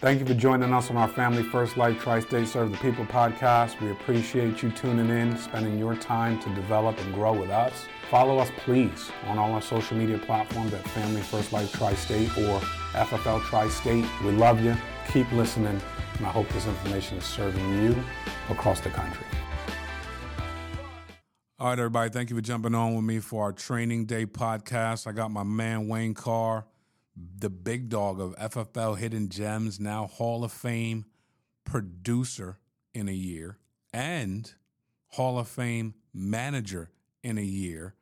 Thank you for joining us on our Family First Life Tri State Serve the People podcast. We appreciate you tuning in, spending your time to develop and grow with us. Follow us, please, on all our social media platforms at Family First Life Tri State or FFL Tri State. We love you. Keep listening, and I hope this information is serving you across the country. All right, everybody, thank you for jumping on with me for our Training Day podcast. I got my man Wayne Carr the big dog of FFL Hidden Gems, now Hall of Fame producer in a year, and Hall of Fame manager in a year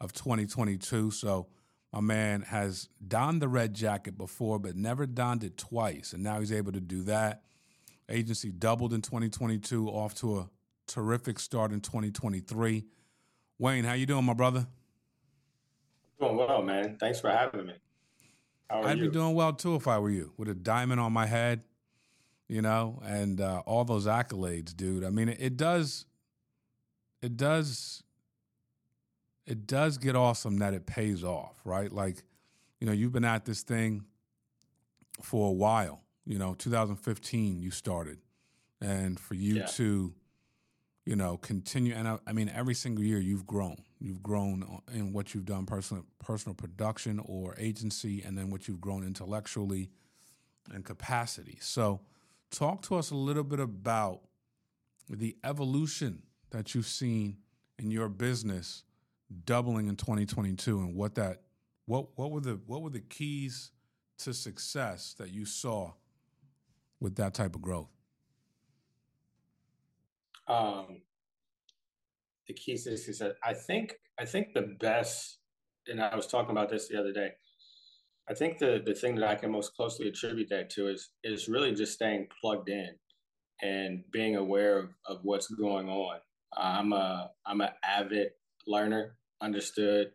of 2022. So my man has donned the red jacket before, but never donned it twice. And now he's able to do that. Agency doubled in 2022, off to a terrific start in 2023. Wayne, how you doing, my brother? Doing well, man. Thanks for having me. I'd you? be doing well too if I were you, with a diamond on my head, you know, and uh, all those accolades, dude. I mean, it, it does, it does, it does get awesome that it pays off, right? Like, you know, you've been at this thing for a while. You know, 2015 you started, and for you yeah. to you know, continue. And I, I, mean, every single year you've grown. You've grown in what you've done personal personal production or agency, and then what you've grown intellectually and capacity. So, talk to us a little bit about the evolution that you've seen in your business doubling in 2022, and what that what what were the what were the keys to success that you saw with that type of growth? Um, the key to success. I think I think the best, and I was talking about this the other day. I think the the thing that I can most closely attribute that to is is really just staying plugged in and being aware of, of what's going on. I'm a I'm an avid learner, understood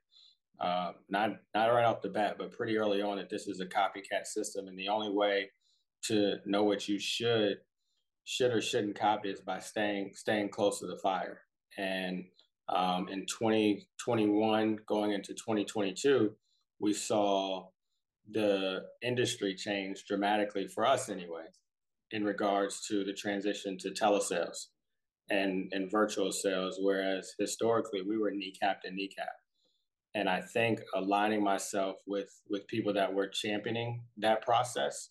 uh, not not right off the bat, but pretty early on that this is a copycat system, and the only way to know what you should should or shouldn't copy is by staying staying close to the fire. And um, in 2021, going into 2022, we saw the industry change dramatically for us, anyway, in regards to the transition to telesales and and virtual sales. Whereas historically, we were kneecap to kneecap. And I think aligning myself with with people that were championing that process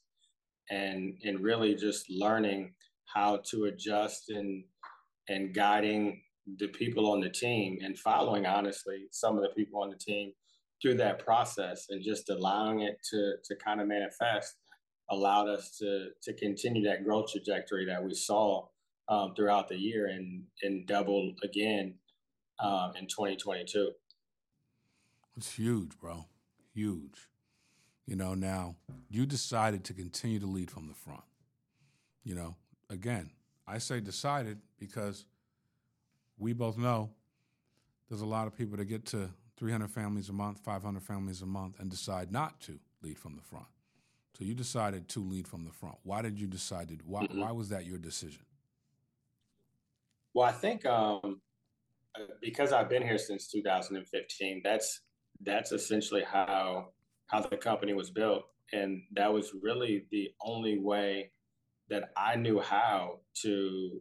and and really just learning how to adjust and and guiding the people on the team and following honestly some of the people on the team through that process and just allowing it to to kind of manifest allowed us to to continue that growth trajectory that we saw um, throughout the year and and double again um, in 2022 it's huge bro. Huge. You know now you decided to continue to lead from the front. You know again, I say decided because we both know there's a lot of people that get to 300 families a month, 500 families a month, and decide not to lead from the front. So you decided to lead from the front. Why did you decide to? Why, mm-hmm. why was that your decision? Well, I think um, because I've been here since 2015. That's that's essentially how how the company was built, and that was really the only way that I knew how to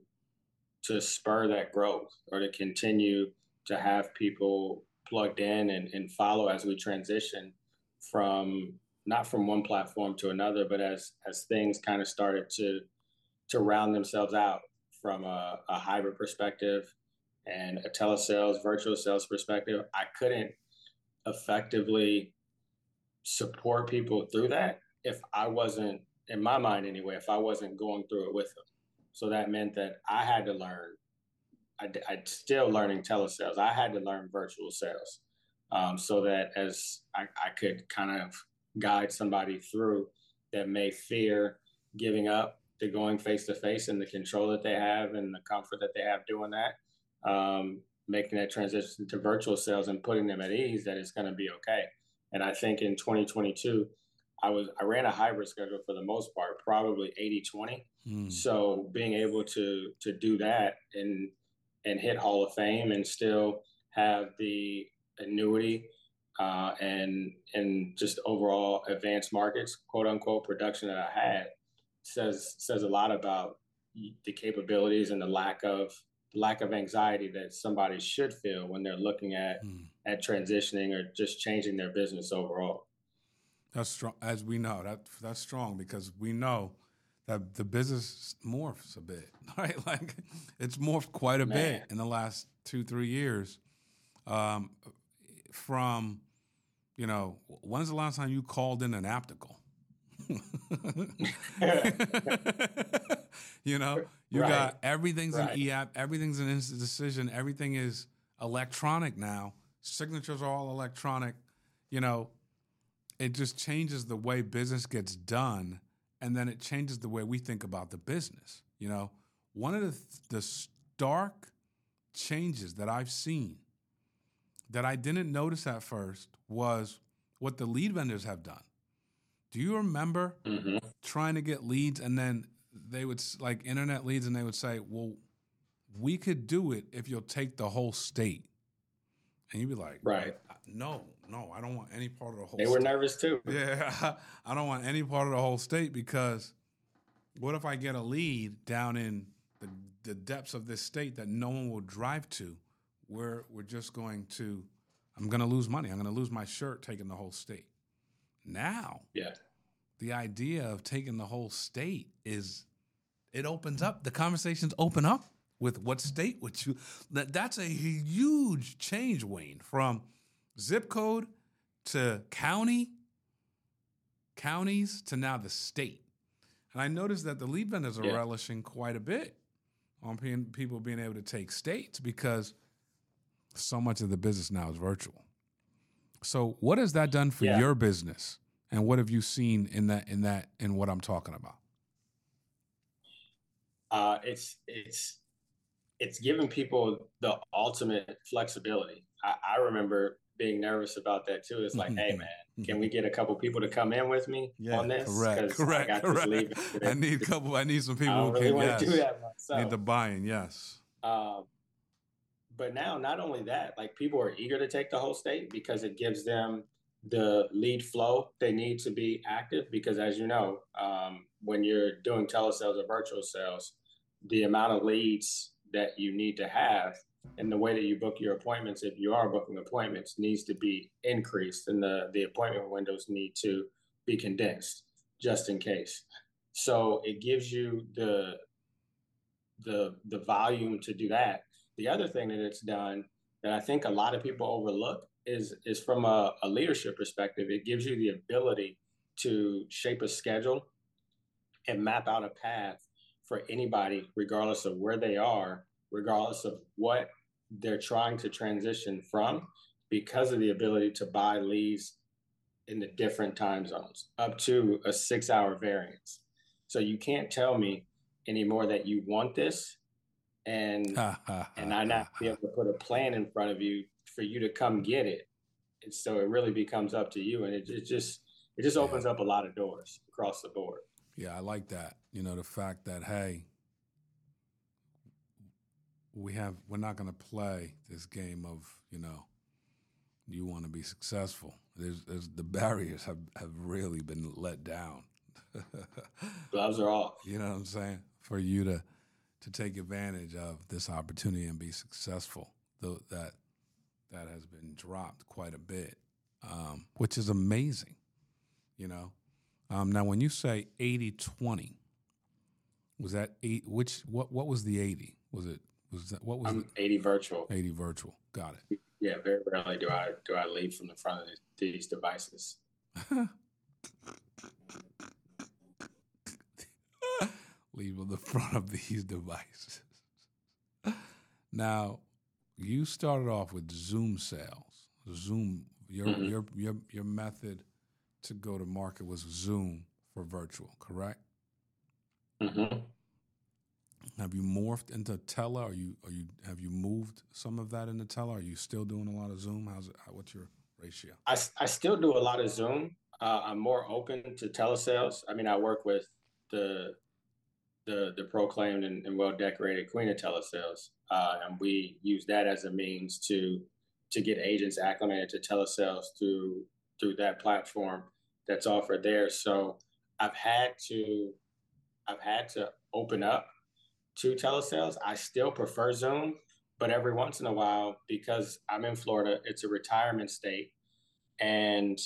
to spur that growth or to continue to have people plugged in and, and follow as we transition from not from one platform to another, but as as things kind of started to to round themselves out from a, a hybrid perspective and a telesales, virtual sales perspective, I couldn't effectively support people through that if I wasn't in my mind anyway, if I wasn't going through it with them. So that meant that I had to learn. I, I still learning telesales. I had to learn virtual sales, um, so that as I, I could kind of guide somebody through that may fear giving up to going face to face and the control that they have and the comfort that they have doing that, um, making that transition to virtual sales and putting them at ease that it's going to be okay. And I think in 2022, I was I ran a hybrid schedule for the most part, probably 80-20. Mm. So being able to to do that and and hit Hall of Fame and still have the annuity uh, and and just overall advanced markets, quote unquote, production that I had says says a lot about the capabilities and the lack of lack of anxiety that somebody should feel when they're looking at mm. at transitioning or just changing their business overall. That's strong, as we know. That that's strong because we know that the business morphs a bit, right? Like it's morphed quite a Man. bit in the last two three years. Um, from, you know, when's the last time you called in an aptical? you know, you right. got everything's right. an e-app, everything's an instant decision, everything is electronic now. Signatures are all electronic. You know, it just changes the way business gets done, and then it changes the way we think about the business. You know, one of the the stark changes that I've seen that I didn't notice at first was what the lead vendors have done. Do you remember mm-hmm. trying to get leads and then they would like internet leads and they would say, "Well, we could do it if you'll take the whole state." And you'd be like, "Right? No, no, I don't want any part of the whole." State. They were nervous too. Yeah, I don't want any part of the whole state because what if I get a lead down in the, the depths of this state that no one will drive to? Where we're just going to, I'm going to lose money. I'm going to lose my shirt taking the whole state. Now, yeah, the idea of taking the whole state is it opens up the conversations open up with what state would you that that's a huge change wayne from zip code to county counties to now the state and i noticed that the lead vendors are yeah. relishing quite a bit on people being able to take states because so much of the business now is virtual so what has that done for yeah. your business and what have you seen in that in that in what I'm talking about? Uh, it's it's it's giving people the ultimate flexibility. I, I remember being nervous about that too. It's like, mm-hmm. hey man, can we get a couple people to come in with me yeah, on this? Correct, correct, I correct. I need a couple. I need some people I who really can yes, do that myself. Need the buy-in, yes. Um, but now, not only that, like people are eager to take the whole state because it gives them the lead flow. They need to be active because, as you know, um, when you're doing telesales or virtual sales, the amount of leads that you need to have and the way that you book your appointments, if you are booking appointments, needs to be increased, and the the appointment windows need to be condensed just in case. So it gives you the the the volume to do that. The other thing that it's done that I think a lot of people overlook is is from a, a leadership perspective. It gives you the ability to shape a schedule and map out a path for anybody, regardless of where they are, regardless of what they're trying to transition from, because of the ability to buy leads in the different time zones, up to a six hour variance. So you can't tell me anymore that you want this and and I not be able to put a plan in front of you for you to come get it. And so it really becomes up to you, and it, it just it just opens up a lot of doors across the board. Yeah, I like that. You know, the fact that hey, we have we're not going to play this game of you know, you want to be successful. There's, there's the barriers have have really been let down. Gloves are off. You know what I'm saying? For you to to take advantage of this opportunity and be successful. Though that that has been dropped quite a bit, um, which is amazing. You know, um, now when you say 80-20, was that eight? Which what what was the eighty? Was it was that what was I'm it? Eighty virtual. Eighty virtual. Got it. Yeah, very rarely do I do I leave from the front of these devices. leave on the front of these devices. now, you started off with Zoom sales. Zoom, your mm-hmm. your your your method to go to market was Zoom for virtual, correct? Mm-hmm. Have you morphed into tele? Are you are you have you moved some of that into tele? Are you still doing a lot of Zoom? How's it? How, what's your ratio? I, I still do a lot of Zoom. Uh, I'm more open to telesales. I mean, I work with the the the proclaimed and, and well decorated Queen of Telesales, uh, and we use that as a means to to get agents acclimated to telesales through through that platform that's offered there. So I've had to I've had to open up to telesales, I still prefer Zoom. But every once in a while, because I'm in Florida, it's a retirement state, and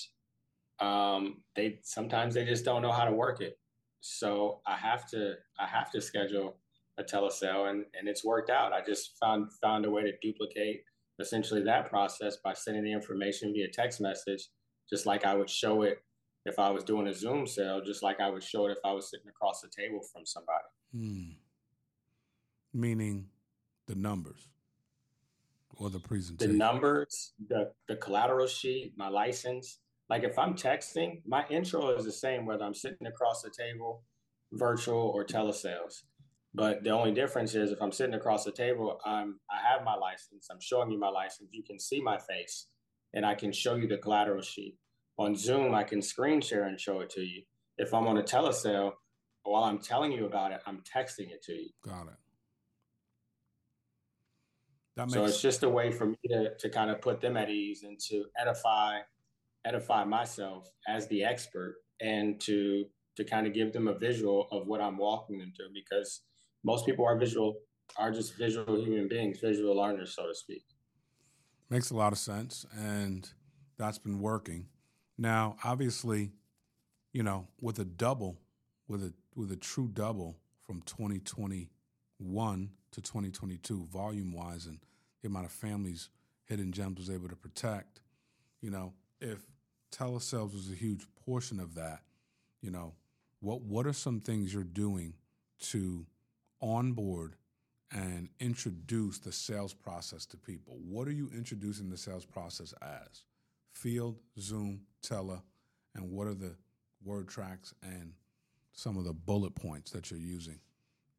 um, they sometimes they just don't know how to work it. So I have to I have to schedule a telesale, and and it's worked out. I just found found a way to duplicate essentially that process by sending the information via text message, just like I would show it if I was doing a Zoom sale, just like I would show it if I was sitting across the table from somebody. Hmm. Meaning the numbers or the presentation. The numbers, the the collateral sheet, my license. Like if I'm texting, my intro is the same whether I'm sitting across the table, virtual or telesales. But the only difference is if I'm sitting across the table, I'm I have my license. I'm showing you my license. You can see my face, and I can show you the collateral sheet. On Zoom, I can screen share and show it to you. If I'm on a telesale, while I'm telling you about it, I'm texting it to you. Got it. Makes- so it's just a way for me to, to kind of put them at ease and to edify edify myself as the expert and to to kind of give them a visual of what I'm walking them through because most people are visual are just visual human beings, visual learners, so to speak. Makes a lot of sense, and that's been working. Now, obviously, you know, with a double, with a with a true double from 2021 to 2022, volume wise, and the amount of families Hidden Gems was able to protect, you know, if telesales was a huge portion of that, you know, what what are some things you're doing to onboard and introduce the sales process to people? What are you introducing the sales process as? Field, Zoom, Tele, and what are the word tracks and some of the bullet points that you're using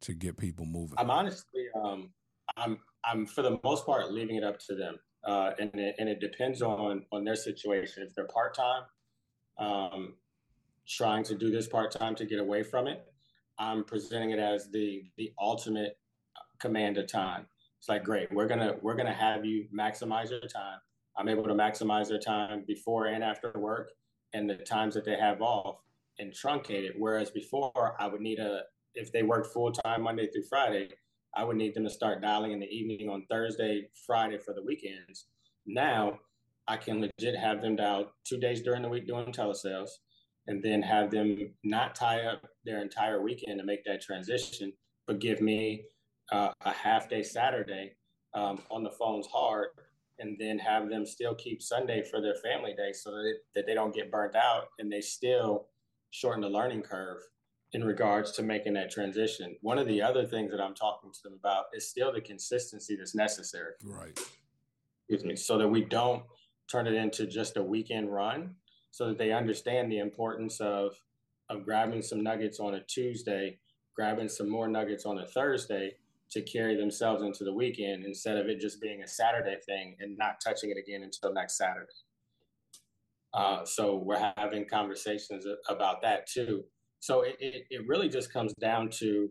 to get people moving? I'm honestly, um, I'm, I'm for the most part leaving it up to them, uh, and it, and it depends on on their situation. If they're part time, um, trying to do this part time to get away from it, I'm presenting it as the the ultimate command of time. It's like, great, we're gonna we're gonna have you maximize your time. I'm able to maximize their time before and after work, and the times that they have off, and truncate it. Whereas before, I would need a if they worked full time Monday through Friday, I would need them to start dialing in the evening on Thursday, Friday for the weekends. Now I can legit have them dial two days during the week doing telesales and then have them not tie up their entire weekend to make that transition, but give me uh, a half day Saturday um, on the phones hard, and then have them still keep Sunday for their family day so that, that they don't get burnt out and they still shorten the learning curve in regards to making that transition. One of the other things that I'm talking to them about is still the consistency that's necessary. Right. Excuse me. So that we don't turn it into just a weekend run so that they understand the importance of of grabbing some nuggets on a Tuesday, grabbing some more nuggets on a Thursday to carry themselves into the weekend instead of it just being a Saturday thing and not touching it again until next Saturday. Uh, so we're having conversations about that too. So it, it, it really just comes down to,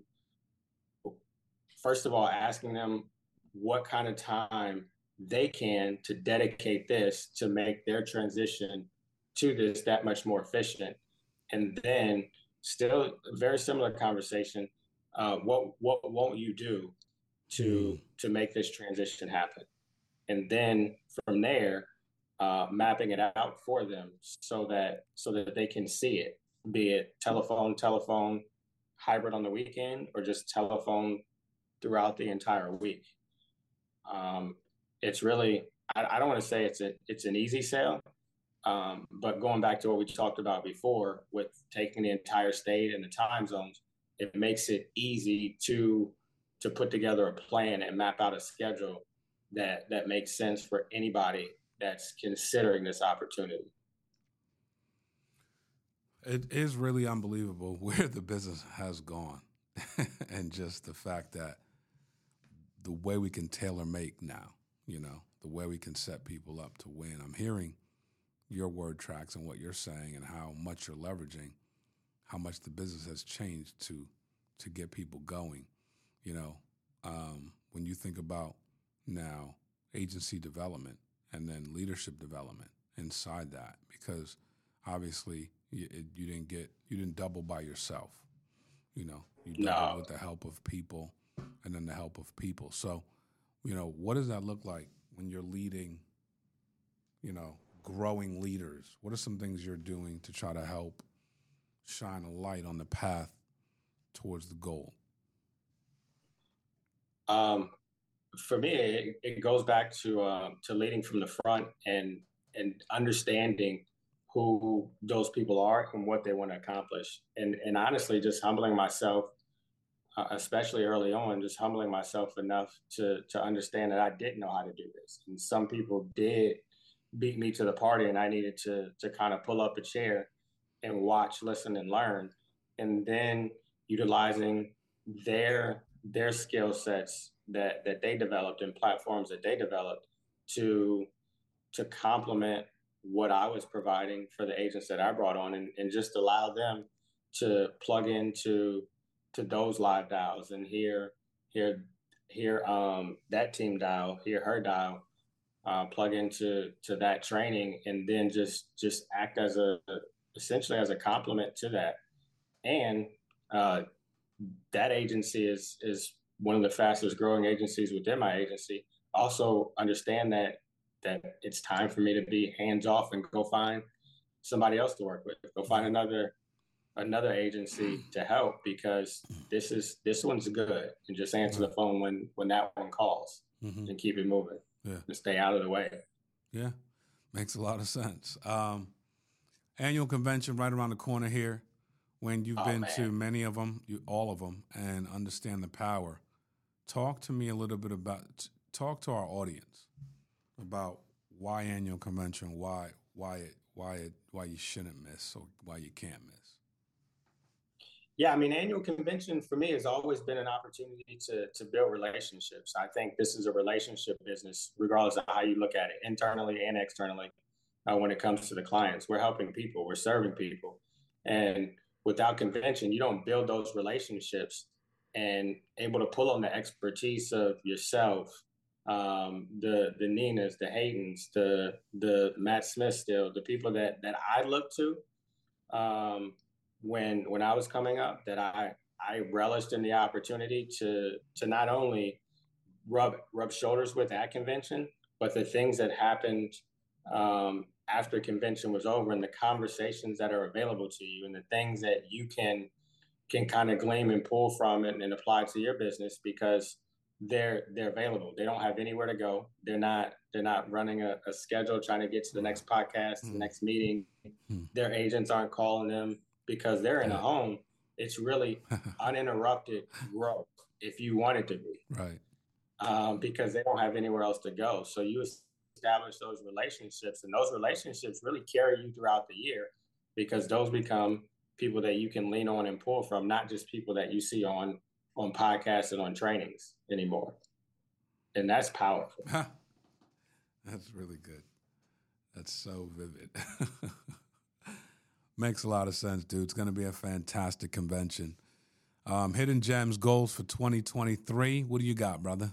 first of all, asking them what kind of time they can to dedicate this to make their transition to this that much more efficient. And then still a very similar conversation. Uh, what what won't you do to mm. to make this transition happen? And then from there, uh, mapping it out for them so that so that they can see it, be it telephone, telephone, hybrid on the weekend, or just telephone throughout the entire week. Um, it's really I, I don't want to say it's a it's an easy sale um, but going back to what we talked about before with taking the entire state and the time zones, it makes it easy to to put together a plan and map out a schedule that that makes sense for anybody that's considering this opportunity. It is really unbelievable where the business has gone, and just the fact that the way we can tailor make now, you know, the way we can set people up to win. I'm hearing your word tracks and what you're saying and how much you're leveraging, how much the business has changed to to get people going. You know, um, when you think about now agency development and then leadership development inside that, because obviously you, it, you didn't get you didn't double by yourself. You know, You no. it with the help of people and then the help of people. So, you know, what does that look like when you're leading, you know, growing leaders? What are some things you're doing to try to help shine a light on the path towards the goal? Um, for me, it, it goes back to uh, to leading from the front and and understanding who those people are and what they want to accomplish, and and honestly, just humbling myself, uh, especially early on, just humbling myself enough to to understand that I didn't know how to do this, and some people did beat me to the party, and I needed to to kind of pull up a chair and watch, listen, and learn, and then utilizing their their skill sets that that they developed and platforms that they developed to to complement what I was providing for the agents that I brought on and, and just allow them to plug into to those live dials and hear hear hear um, that team dial, hear her dial, uh, plug into to that training, and then just just act as a essentially as a complement to that. And uh, that agency is is one of the fastest growing agencies within my agency. Also understand that that it's time for me to be hands off and go find somebody else to work with. Go find another another agency to help because this is this one's good and just answer the phone when when that one calls mm-hmm. and keep it moving yeah. and stay out of the way. Yeah, makes a lot of sense. Um, annual convention right around the corner here. When you've oh, been man. to many of them, you, all of them, and understand the power talk to me a little bit about talk to our audience about why annual convention, why why it why it why you shouldn't miss or why you can't miss. Yeah, I mean, annual convention for me has always been an opportunity to to build relationships. I think this is a relationship business, regardless of how you look at it, internally and externally. Uh, when it comes to the clients, we're helping people, we're serving people, and without convention, you don't build those relationships and able to pull on the expertise of yourself, um, the the Ninas, the Haytons, the the Matt Smith, still the people that that I look to um, when when I was coming up, that I I relished in the opportunity to to not only rub rub shoulders with at convention, but the things that happened um, after convention was over and the conversations that are available to you and the things that you can can kind of glean and pull from it and apply to your business because they're they're available. They don't have anywhere to go. They're not they're not running a, a schedule trying to get to the next podcast, mm. the next meeting. Mm. Their agents aren't calling them because they're in a home. It's really uninterrupted growth if you want it to be. Right. Um, because they don't have anywhere else to go. So you establish those relationships and those relationships really carry you throughout the year because those become people that you can lean on and pull from, not just people that you see on on podcasts and on trainings anymore. And that's powerful. that's really good. That's so vivid. Makes a lot of sense, dude. It's going to be a fantastic convention. Um, Hidden Gems goals for 2023. What do you got, brother?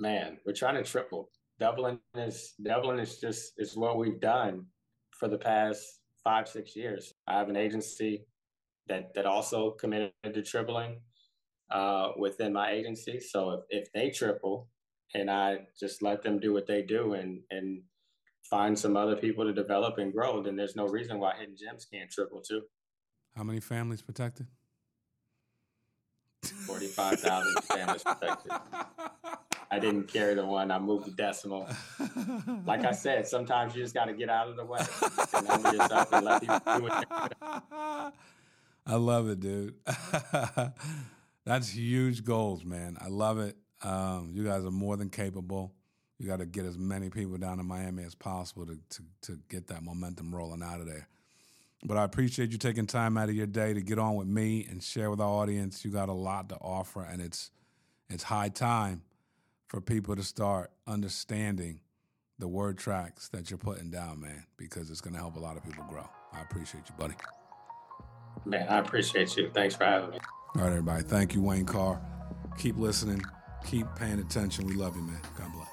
Man, we're trying to triple. Doubling is doubling is just is what we've done for the past five, six years. I have an agency that that also committed to tripling uh, within my agency. So if, if they triple and I just let them do what they do and and find some other people to develop and grow, then there's no reason why Hidden Gems can't triple too. How many families protected? 45,000 families protected. I didn't carry the one. I moved the decimal. Like I said, sometimes you just got to get out of the way. I love it, dude. That's huge goals, man. I love it. Um, you guys are more than capable. You got to get as many people down to Miami as possible to, to, to get that momentum rolling out of there. But I appreciate you taking time out of your day to get on with me and share with our audience. You got a lot to offer, and it's it's high time for people to start understanding the word tracks that you're putting down, man, because it's going to help a lot of people grow. I appreciate you, buddy. Man, I appreciate you. Thanks for having me. All right, everybody. Thank you, Wayne Carr. Keep listening. Keep paying attention. We love you, man. God bless.